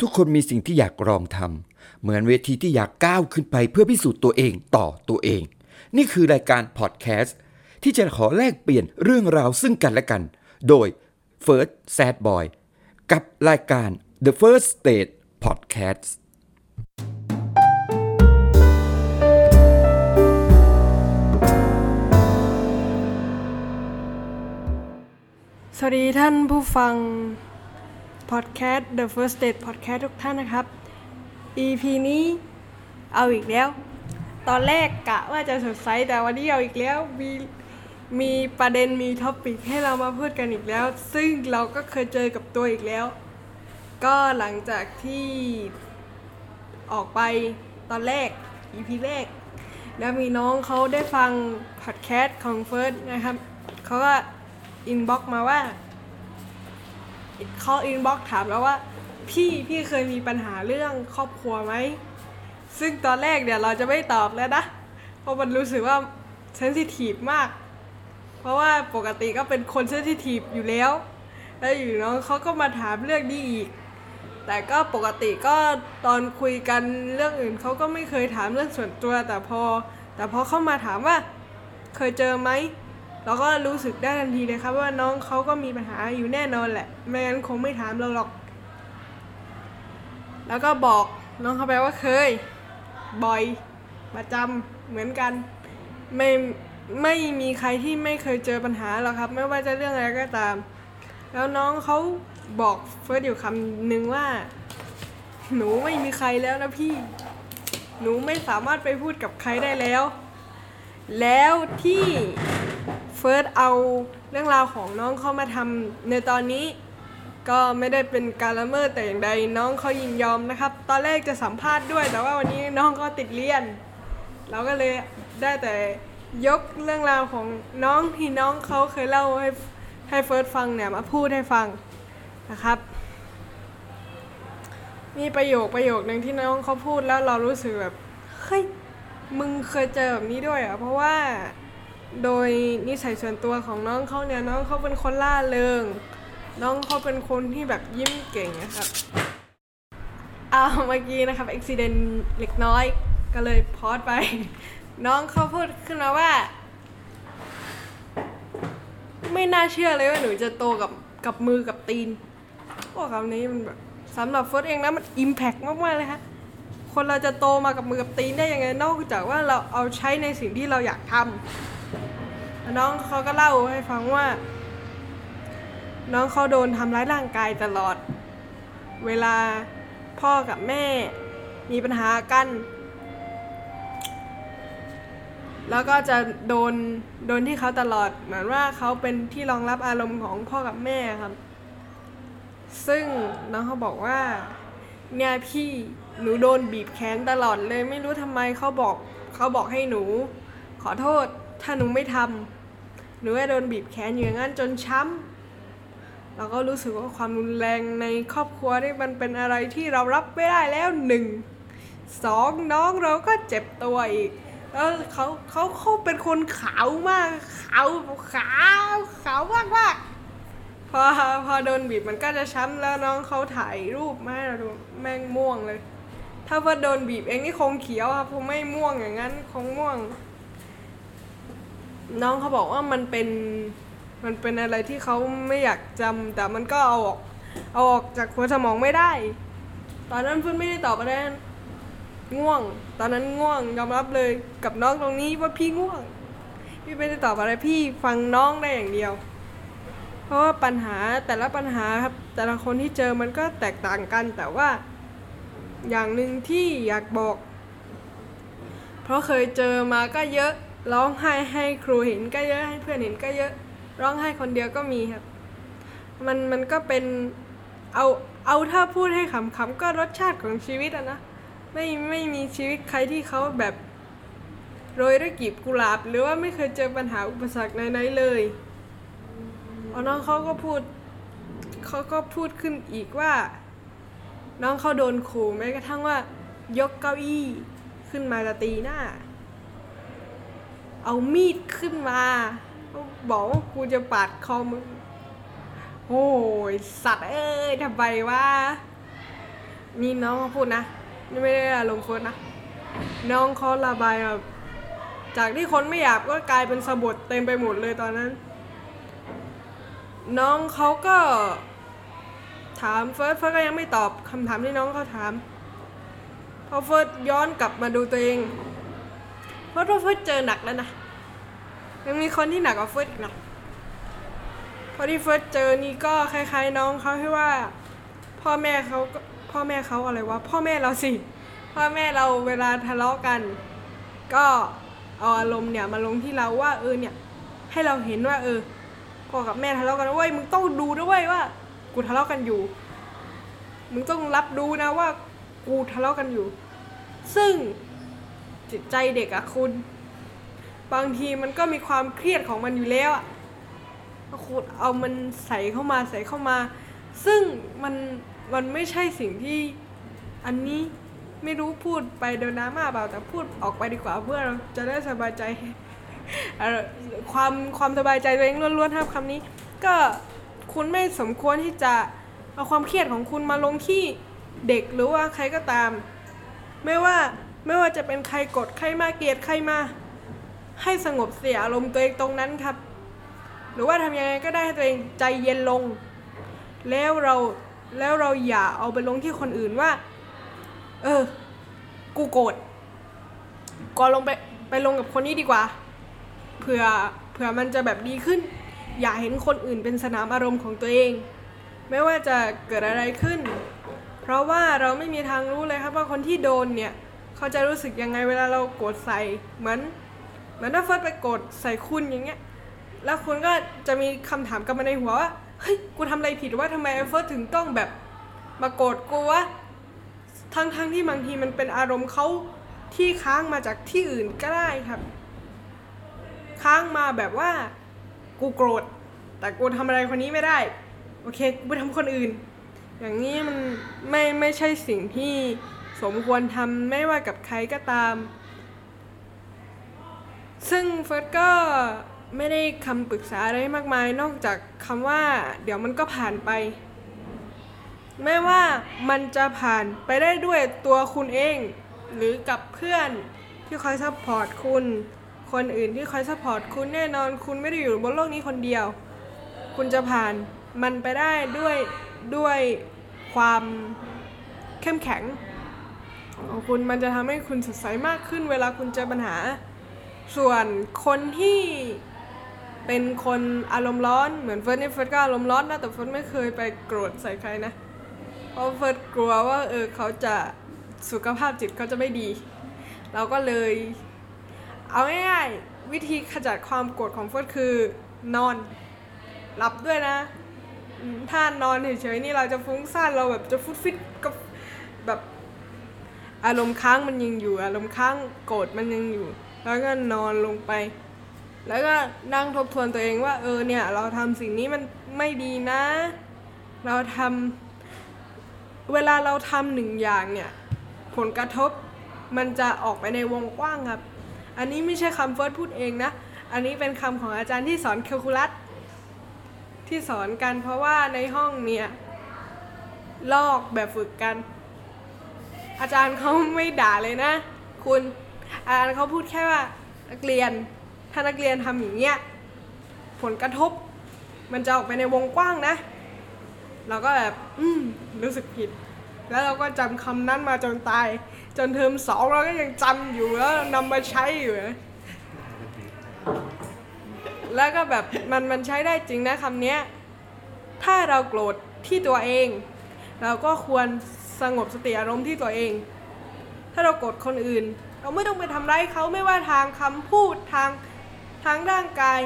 ทุกคนมีสิ่งที่อยากลองทำเหมือนเวทีที่อยากก้าวขึ้นไปเพื่อพิสูจน์ตัวเองต่อตัวเอง นี่คือรายการพอดแคสต์ที่จะขอแลกเปลี่ยนเรื่องราวซึ่งกันและกัน โดย First Sad Boy กับรายการ The First State Podcast สวัสดีท่านผู้ฟัง พอดแคสต์ The First Date Podcast ทุกท่านนะครับ EP นี้เอาอีกแล้ว ตอนแรกกะว่าจะสดใสแต่วันนี้เอาอีกแล้ว มีมีประเด็นมีท็อปิกให้เรามาพูดกันอีกแล้ว ซึ่งเราก็เคยเจอกับตัวอีกแล้ว ก็หลังจากที่ออกไปตอนแรก EP แรก แล้วมีน้องเขาได้ฟังพอดแคสต์ของเฟิร์สนะครับเขาก็ inbox มาว่า เขา inbox ถามแล้วว่า พี่พี่เคยมีปัญหาเรื่องครอบครัวไหม ซึ่งตอนแรกเดี๋ยวเราจะไม่ตอบแล้วนะ เพราะมันรู้สึกว่า sensitive มาก เพราะว่าปกติก็เป็นคน sensitive อยู่แล้ว แล้วอยู่น้องเขาก็มาถามเรื่องนี้อีก แต่ก็ปกติก็ตอนคุยกันเรื่องอื่นเขาก็ไม่เคยถามเรื่องส่วนตัว แต่พอ แต่พอเข้ามาถามว่า เคยเจอไหม เราก็รู้สึกได้ทันทีเลยครับ ว่าน้องเขาก็มีปัญหาอยู่แน่นอนแหละ ไม่งั้นคงไม่ถามเราหรอก แล้วก็บอกน้องเขาไปว่าเคย บ่อย ประจำเหมือนกัน ไม่ไม่มีใครที่ไม่เคยเจอปัญหาหรอกครับ ไม่ว่าจะเรื่องอะไรก็ตาม แล้วน้องเขาบอกเฟิร์สอยู่คำหนึ่งว่า หนูไม่มีใครแล้วนะพี่ หนูไม่สามารถไปพูดกับใครได้แล้ว แล้วที่ เฟิร์สเอาเรื่องราวของน้องเข้ามาทำในตอนนี้ ก็ไม่ได้เป็นการละเมิดแต่อย่างใดน้องเขายินยอมนะครับ ตอนแรกจะสัมภาษณ์ด้วย แต่ว่าวันนี้น้องก็ติดเรียน เราก็เลยได้แต่ยกเรื่องราวของน้องที่น้องเขาเคยเล่าให้ให้เฟิร์สฟังเนี่ยมาพูดให้ฟังนะครับ มีประโยคประโยคหนึ่งที่น้องเขาพูดแล้วเรารู้สึกแบบเฮ้ยมึงเคยเจอแบบนี้ด้วยเหรอะเพราะว่า โดยนิสัยส่วนตัวของน้องเขาเนี่ยน้องเขาเป็นคนล่าเริง น้องเขาเป็นคนที่แบบยิ้มเก่งนะครับเอาเมื่อกี้นะครับอุบิเหตุเล็กน้อยก็เลยพอดไป น้องเขาพูดขึ้นมาว่า ไม่น่าเชื่อเลยว่าหนูจะโตกับกับมือกับตีนพวกคำนี้มันแบบสำหรับเฟิร์สเองนะมันอิมแพกมากๆเลยฮะคนเราจะโตมากับมือกับตีนได้ยังไงนอกจากว่าเราเอาใช้ในสิ่งที่เราอยากทำ น้องเขาก็เล่าให้ฟังว่า น้องเขาโดนทำร้ายร่างกายตลอด เวลาพ่อกับแม่มีปัญหากัน แล้วก็จะโดนโดนที่เขาตลอดเหมือนว่าเขาเป็นที่รองรับอารมณ์ของพ่อกับแม่ครับ ซึ่งน้องเขาบอกว่าเนี่ยพี่หนูโดนบีบแขนตลอดเลย ไม่รู้ทำไมเขาบอกเขาบอกให้หนู ขอโทษถ้าหนูไม่ทำ หนูก็โดนบีบแขนอยู่อย่างนั้นจนช้ำเราก็รู้สึกว่าความรุนแรงในครอบครัวนี่มันเป็นอะไรที่เรารับไม่ได้แล้วหนึ่งสองน้องเราก็เจ็บตัวอีกแล้วเขาเขาเขาเป็นคนขาวมากขาวขาวขาวมากมากพอพอโดนบีบมันก็จะช้ำแล้วน้องเขาถ่ายรูปมาให้เราดูแม่งม่วงเลย ถ้าว่าโดนบีบเองนี่คงเขียวครับคงไม่ม่วงอย่างนั้น คงม่วง น้องเขาบอกว่ามันเป็นมันเป็นอะไรที่เขาไม่อยากจำแต่มันก็เอาออกเอาออกจากหัวสมองไม่ได้ ตอนนั้นเพื่อนไม่ได้ตอบอะไรนะง่วง ตอนนั้นง่วงยอมรับเลยกับน้องตรงนี้ว่าพี่ง่วง พี่ไม่ได้ตอบอะไรพี่ฟังน้องได้อย่างเดียว เพราะว่าปัญหาแต่ละปัญหาครับแต่ละคนที่เจอมันก็แตกต่างกันแต่ว่า อย่างหนึ่งที่อยากบอก เพราะเคยเจอมาก็เยอะ ร้องไห้ให้ครูเห็นก็เยอะให้เพื่อนเห็นก็เยอะ ร้องไห้คนเดียวก็มีครับ มันมันก็เป็นเอาเอาถ้าพูดให้ขำๆก็รสชาติของชีวิตอะนะไม่ไม่มีชีวิตใครที่เขาแบบโรยด้วยกีบกุหลาบ หรือว่าไม่เคยเจอปัญหาอุปสรรคไหนๆเลยเอาน้องเขาก็พูดเขาก็พูดขึ้นอีกว่า น้องเขาโดนขู่แม้กระทั่งว่ายกเก้าอี้ขึ้นมาจะตีหน้า เอามีดขึ้นมาบอกว่ากูจะปาดคอมึงโอ้ยสัตว์เอ้ยทำไมวะนี่น้องเขาพูดนะนี่ไม่ได้อารมณ์เฟิร์สนะ น้องเขาระบายแบบจากที่คนไม่อยากก็กลายเป็นสะบดเต็มไปหมดเลยตอนนั้น น้องเขาก็ ถามเฟิร์สเฟิร์สก็ยังไม่ตอบคำถามที่น้องเขาถามพอเฟิร์สย้อนกลับมาดูตัวเองเพราะว่าเฟิร์สเจอหนักแล้วนะ ยังมีคนที่หนักกว่าเฟิร์สอีกนะเพราะที่เฟิร์สเจอนี่ก็คล้ายๆน้องเขาที่ว่า พ่อแม่เขาพ่อแม่เขาอะไรวะพ่อแม่เราสิพ่อแม่เราเวลาทะเลาะกัน ก็เอาอารมณ์เนี่ยมาลงที่เราว่าเออเนี่ย ให้เราเห็นว่า เออพ่อกับแม่ทะเลาะกันเว้ยมึงต้องดูด้วยว่า กูทะเลาะกันอยู่ มึงต้องรับรู้นะว่า กูทะเลาะกันอยู่ ซึ่งจิตใจเด็กอะคุณ บางทีมันก็มีความเครียดของมันอยู่แล้วอะก็คุณเอามันใส่เข้ามาใส่เข้ามา ซึ่งมันมันไม่ใช่สิ่งที่อันนี้ไม่รู้พูดไปเดินน้ำมาเปล่าแต่พูดออกไปดีกว่าเพื่อเราจะได้สบายใจความความสบายใจตัวเองล้วนๆครับคำนี้ ก็คุณไม่สมควรที่จะเอาความเครียดของคุณมาลงที่เด็กหรือว่าใครก็ตาม ไม่ว่าไม่ว่าจะเป็นใครกดใครมาเกลียดใครมา ให้สงบเสียอารมณ์ตัวเองตรงนั้นครับ หรือว่าทำยังไงก็ได้ให้ตัวเองใจเย็นลง แล้วเราแล้วเราอย่าเอาไปลงที่คนอื่นว่า เออ กูโกรธก็ลงไปไปลงกับคนนี้ดีกว่าเผื่อเผื่อมันจะแบบดีขึ้น อย่าเห็นคนอื่นเป็นสนามอารมณ์ของตัวเอง ไม่ว่าจะเกิดอะไรขึ้น เพราะว่าเราไม่มีทางรู้เลยครับว่าคนที่โดนเนี่ย เขาจะรู้สึกยังไงเวลาเราโกรธใส่เหมือน เหมือนถ้าเฟิร์สไปโกรธใส่คุณอย่างเงี้ย แล้วคุณก็จะมีคำถามกลับมาในหัวว่า เฮ้ย กูทำอะไรผิดว่าทำไมเฟิร์สถึงต้องแบบมาโกรธกูวะ ทั้งทั้งที่บางทีมันเป็นอารมณ์เขาที่ค้างมาจากที่อื่นก็ได้ครับ ค้างมาแบบว่า กูโกรธ แต่กูทำอะไรคนนี้ไม่ได้ โอเค กูไปทำคนอื่น อย่างนี้มันไม่ไม่ใช่สิ่งที่สมควรทำไม่ว่ากับใครก็ตาม ซึ่งเฟิร์สก็ไม่ได้คำปรึกษาอะไรมากมาย นอกจากคำว่า เดี๋ยวมันก็ผ่านไป ไม่ว่ามันจะผ่านไปได้ด้วยตัวคุณเอง หรือกับเพื่อนที่คอย support คุณ คนอื่นที่คอย support คุณแน่นอน คุณไม่ได้อยู่บนโลกนี้คนเดียว คุณจะผ่านมันไปได้ด้วยด้วยความเข้มแข็งของคุณมันจะทำให้คุณสดใสมากขึ้นเวลาคุณเจอปัญหา ส่วนคนที่เป็นคนอารมณ์ร้อนเหมือนเฟิร์สเนี่ยเฟิร์สก็อารมณ์ร้อนนะแต่เฟิร์สไม่เคยไปโกรธใส่ใครนะ เพราะเฟิร์สกลัวว่าเออเขาจะสุขภาพจิตเขาจะไม่ดี เราก็เลย เอาง่ายๆวิธีขจัดความโกรธของเฟิร์สคือนอน หลับด้วยนะ ถ้านอนเฉยๆนี่เราจะฟุ้งซ่านเราแบบจะฟุดฟิตกับแบบอารมณ์ค้างมันยังอยู่ อารมณ์ค้างโกรธมันยังอยู่ แล้วก็นอนลงไป แล้วก็นั่งทบทวนตัวเองว่า เออเนี่ย เราทำสิ่งนี้มันไม่ดีนะ เราทำเวลาเราทำหนึ่งอย่างเนี่ย ผลกระทบมันจะออกไปในวงกว้างครับ อันนี้ไม่ใช่คำเฟิร์สพูดเองนะ อันนี้เป็นคำของอาจารย์ที่สอนแคลคูลัสที่สอนกันเพราะว่าในห้องเนี่ยลอกแบบฝึกกัน อาจารย์เขาไม่ด่าเลยนะ คุณ อาจาเขาพูดแค่ว่านักเรียนถ้านักเรียนทำอย่างเงี้ยผลกระทบ มันจะออกไปในวงกว้างนะ เราก็แบบอืมรู้สึกผิด แล้วเราก็จำคำนั้นมาจนตาย จนเทอมสองเราก็ยังจำอยู่แล้วนำมาใช้อยู่นะแล้วก็แบบมันมันใช้ได้จริงนะคำเนี้ย ถ้าเราโกรธที่ตัวเอง เราก็ควรสงบสติอารมณ์ที่ตัวเอง ถ้าเราโกรธคนอื่น เราไม่ต้องไปทำร้ายเขาไม่ว่าทางคำพูดทางทางร่างกาย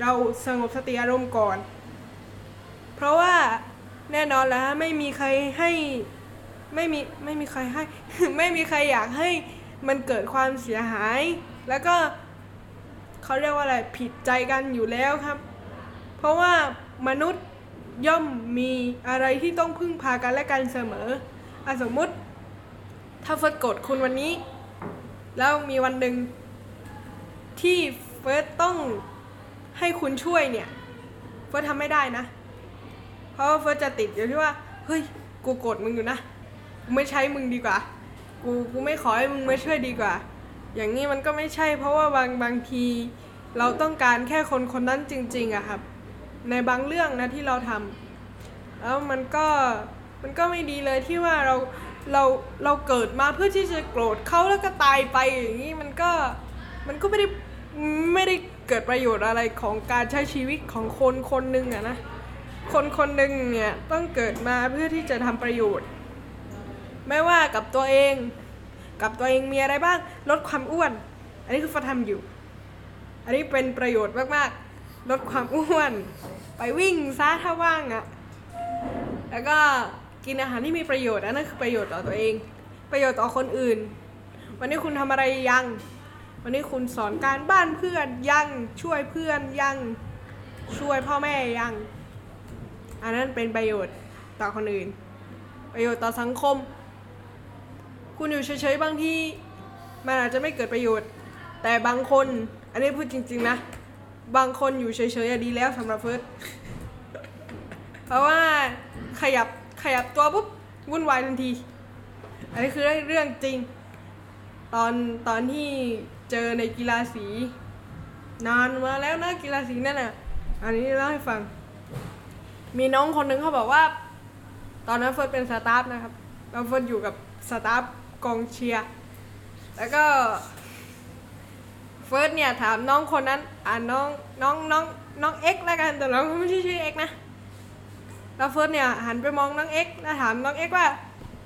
เราสงบสติอารมณ์ก่อน เพราะว่าแน่นอนแล้วไม่มีใครให้ไม่มีไม่มีใครให้ ไม่มีใครอยากให้มันเกิดความเสียหาย แล้วก็เขาเรียกว่าอะไรผิดใจกันอยู่แล้วครับ เพราะว่ามนุษย์ย่อมมีอะไรที่ต้องพึ่งพากันและกันเสมอสมมุติ ถ้าเฟิร์สโกรธคุณวันนี้ แล้วมีวันหนึ่งที่เฟิร์สต้องให้คุณช่วยเนี่ย เฟิร์สทำไม่ได้นะ เพราะว่าเฟิร์สจะติดอยู่ที่ว่า เฮ้ย กูโกรธมึงอยู่นะกูไม่ใช้มึงดีกว่า กู กูไม่ขอให้มึงมาช่วยดีกว่า อย่างนี้มันก็ไม่ใช่ เพราะว่าบางบางทีเราต้องการแค่คนคนนั้นจริง ๆอะครับ ในบางเรื่องนะที่เราทำแล้วมันก็มันก็ไม่ดีเลยที่ว่าเรา เราเราเกิดมาเพื่อที่จะโกรธเขาแล้วก็ตายไปอย่างนี้มันก็มันก็ไม่ได้ไม่ได้เกิดประโยชน์อะไรของการใช้ชีวิตของคนคนหนึ่งอะนะคนคนหนึ่งเนี่ยต้องเกิดมาเพื่อที่จะทำประโยชน์ ไม่ว่ากับตัวเอง กับตัวเองมีอะไรบ้าง ลดความอ้วน อันนี้คือฟาทำอยู่ อันนี้เป็นประโยชน์มากๆ ลดความอ้วน ไปวิ่งซะถ้าว่างอะ่ะแล้วก็ กินอาหารที่มีประโยชน์อันนั้นคือประโยชน์ต่อตัวเอง ประโยชน์ต่อคนอื่น วันนี้คุณทำอะไรยัง วันนี้คุณสอนการบ้านเพื่อนยังช่วยเพื่อนยังช่วยพ่อแม่ยัง อันนั้นเป็นประโยชน์ต่อคนอื่น ประโยชน์ต่อสังคม คุณอยู่เฉยๆบางที่มันอาจจะไม่เกิดประโยชน์ แต่บางคน อันนี้พูดจริง ๆ นะ บางคนอยู่เฉยๆดีแล้วสำหรับเฟิร์สเพราะว่าขยับ ขยับตัวปุ๊บวุ่นวายทันที อันนี้คือเรื่องจริง ตอนตอนที่เจอในกีฬาสี นานมาแล้วนะกีฬาสีนั่นน่ะ อันนี้เล่าให้ฟัง มีน้องคนหนึ่งเขาบอกว่า ตอนนั้นเฟิร์สเป็น staff นะครับแล้วเฟิร์สอยู่กับ staff กองเชียร์แล้วก็เฟิร์สเนี่ยถามน้องคนนั้น อ่าน้องน้องน้องน้องเอ็กแล้วกันแต่น้องเขาไม่ใช่ชื่อเอ็กนะ แล้วเฟิร์สเนี่ยหันไปมองน้องเอ็กแล้วถามน้องเอ็กว่า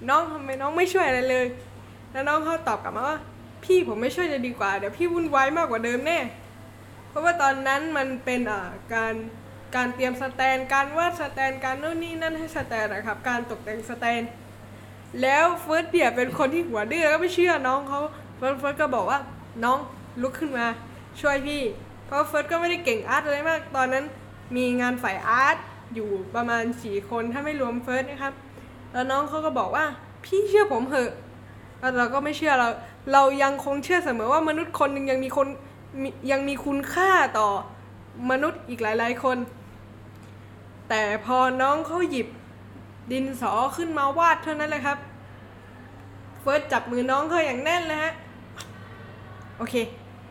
น้องทำไมน้องไม่ช่วยอะไรเลย แล้วน้องเขาตอบกลับมาว่า พี่ผมไม่ช่วยจะดีกว่า เดี๋ยวพี่วุ่นวายมากกว่าเดิมแน่ เพราะว่าตอนนั้นมันเป็นอ่าการการเตรียมสแตนด์ การวาดสแตนด์ การโน่นนี่นั่นให้สแตนด์นะครับ การตกแต่งสแตนด์ แล้วเฟิร์สเนี่ยเป็นคนที่หัวดื้อแล้วก็ไม่เชื่อน้องเขาเฟิร์สเฟิร์สก็บอกว่าน้องลุกขึ้นมาช่วยพี่ เพราะเฟิร์สก็ไม่ได้เก่ง art อะไรมาก ตอนนั้นมีงานฝ่าย art อยู่ประมาณสี่คนถ้าไม่รวมเฟิร์สนะครับ แล้วน้องเขาก็บอกว่าพี่เชื่อผมเถอะแล้วเราก็ไม่เชื่อเรา เรายังคงเชื่อเสมอว่ามนุษย์คนหนึ่งยังมีคนมียังมีคุณค่าต่อมนุษย์อีกหลาย ๆ คน แต่พอน้องเขาหยิบดินสอขึ้นมาวาดเท่านั้นเลยครับ เฟิร์สจับมือน้องเขาอย่างแน่นเลยฮะ โอเค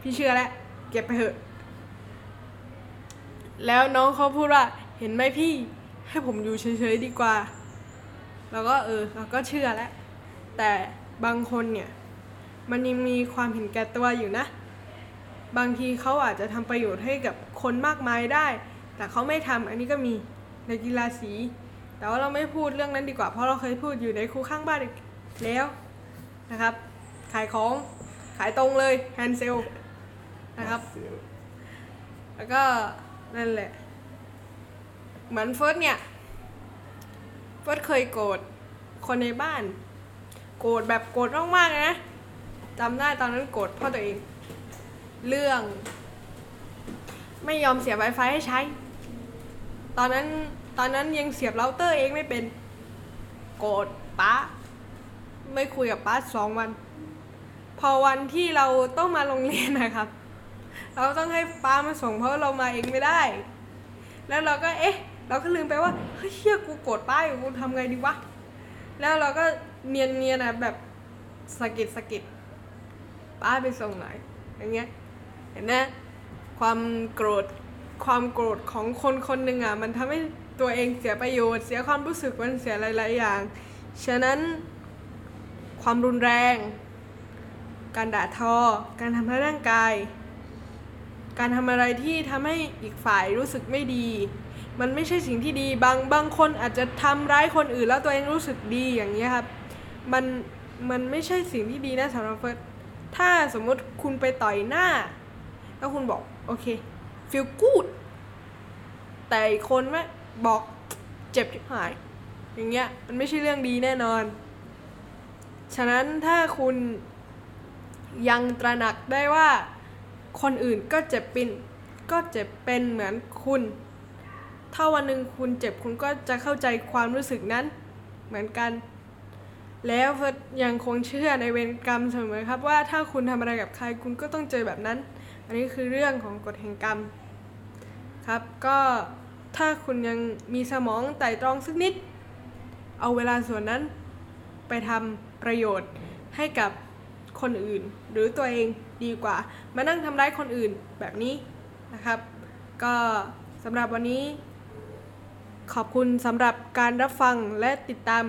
พี่เชื่อแล้ว เก็บไปเถอะ แล้วน้องเขาพูดว่า เห็นไหมพี่ให้ผมอยู่เฉยๆดีกว่าเราก็เออเราก็เชื่อแล้ว แต่บางคนเนี่ย มันยังมีความเห็นแก่ตัวอยู่นะ บางทีเขาอาจจะทำประโยชน์ให้กับคนมากมายได้ แต่เขาไม่ทำอันนี้ก็มีในกีฬาสี แต่ว่าเราไม่พูดเรื่องนั้นดีกว่า เพราะเราเคยพูดอยู่ในครูข้างบ้านอีกแล้วนะครับ ขายของขายตรงเลยแฮนเซลนะครับ แล้วก็นั่นแหละ เหมือนเฟิร์สเนี่ยเฟิร์สเคยโกรธคนในบ้าน โกรธแบบโกรธมากๆนะจำได้ตอนนั้นโกรธพ่อตัวเอง เรื่อง ไม่ยอมเสียบ Wi-Fi ให้ใช้ ตอนนั้นตอนนั้นยังเสียบเราเตอร์เองไม่เป็น โกรธป้าไม่คุยกับป้าสองวัน พอวันที่เราต้องมาโรงเรียนนะครับ เราต้องให้ป้ามาส่งเพราะเรามาเองไม่ได้ แล้วเราก็เอ๊ะ เราก็ลืมไปว่าเฮ้ยเชี่ยกูโกรธป้าอยู่กูทำไงดีวะแล้วเราก็เนียนเนียนะแบบสะกิดสะกิดป้าไปส่งหน่อยอย่างเงี้ยเห็นไหมความโกรธความโกรธของคนคนหนึ่งอะมันทำให้ตัวเองเสียประโยชน์ เสียความรู้สึกมันเสียหลาย ๆ อย่าง ฉะนั้นความรุนแรง การด่าทอ การทำร้ายร่างกาย การทำอะไรที่ทำให้อีกฝ่ายรู้สึกไม่ดี มันไม่ใช่สิ่งที่ดีบางบางคนอาจจะทำร้ายคนอื่นแล้วตัวเองรู้สึกดีอย่างนี้ยครับ มันมันไม่ใช่สิ่งที่ดีนะสำหรับเฟิร์สถ้าสมมุติคุณไปต่อยหน้า แล้วคุณบอกโอเค feel good แต่อีกคนแม่บอกเจ็บที่หาย อย่างเงี้ยมันไม่ใช่เรื่องดีแน่นอน ฉะนั้นถ้าคุณยังตระหนักได้ว่าคนอื่นก็เจ็บเป็นก็เจ็บเป็นเหมือนคุณ ถ้าวันหนึ่งคุณเจ็บคุณก็จะเข้าใจความรู้สึกนั้นเหมือนกัน แล้วยังคงเชื่อในเวรกรรมเสมอครับว่าถ้าคุณทำอะไรกับใครคุณก็ต้องเจอแบบนั้น อันนี้คือเรื่องของกฎแห่งกรรมครับก็ถ้าคุณยังมีสมองไต่ตรองสักนิด เอาเวลาส่วนนั้นไปทำประโยชน์ให้กับคนอื่น หรือตัวเองดีกว่า มานั่งทำร้ายคนอื่นแบบนี้นะครับ ก็สำหรับวันนี้ ขอบคุณสำหรับการรับฟังและติดตาม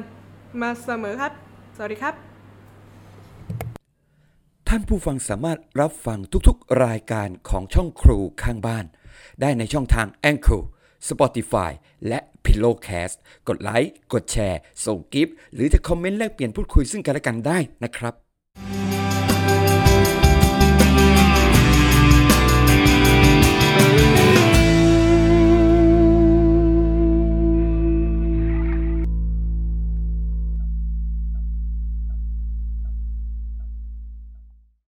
มาเสมอครับ สวัสดีครับ ท่านผู้ฟังสามารถรับฟังทุกๆ รายการของช่องครูข้างบ้าน ได้ในช่องทาง Anchor Spotify และ Pillowcast กดไลค์ กดแชร์ ส่งกิฟต์หรือจะคอมเมนต์แลกเปลี่ยนพูดคุยซึ่งกันและกันได้นะครับ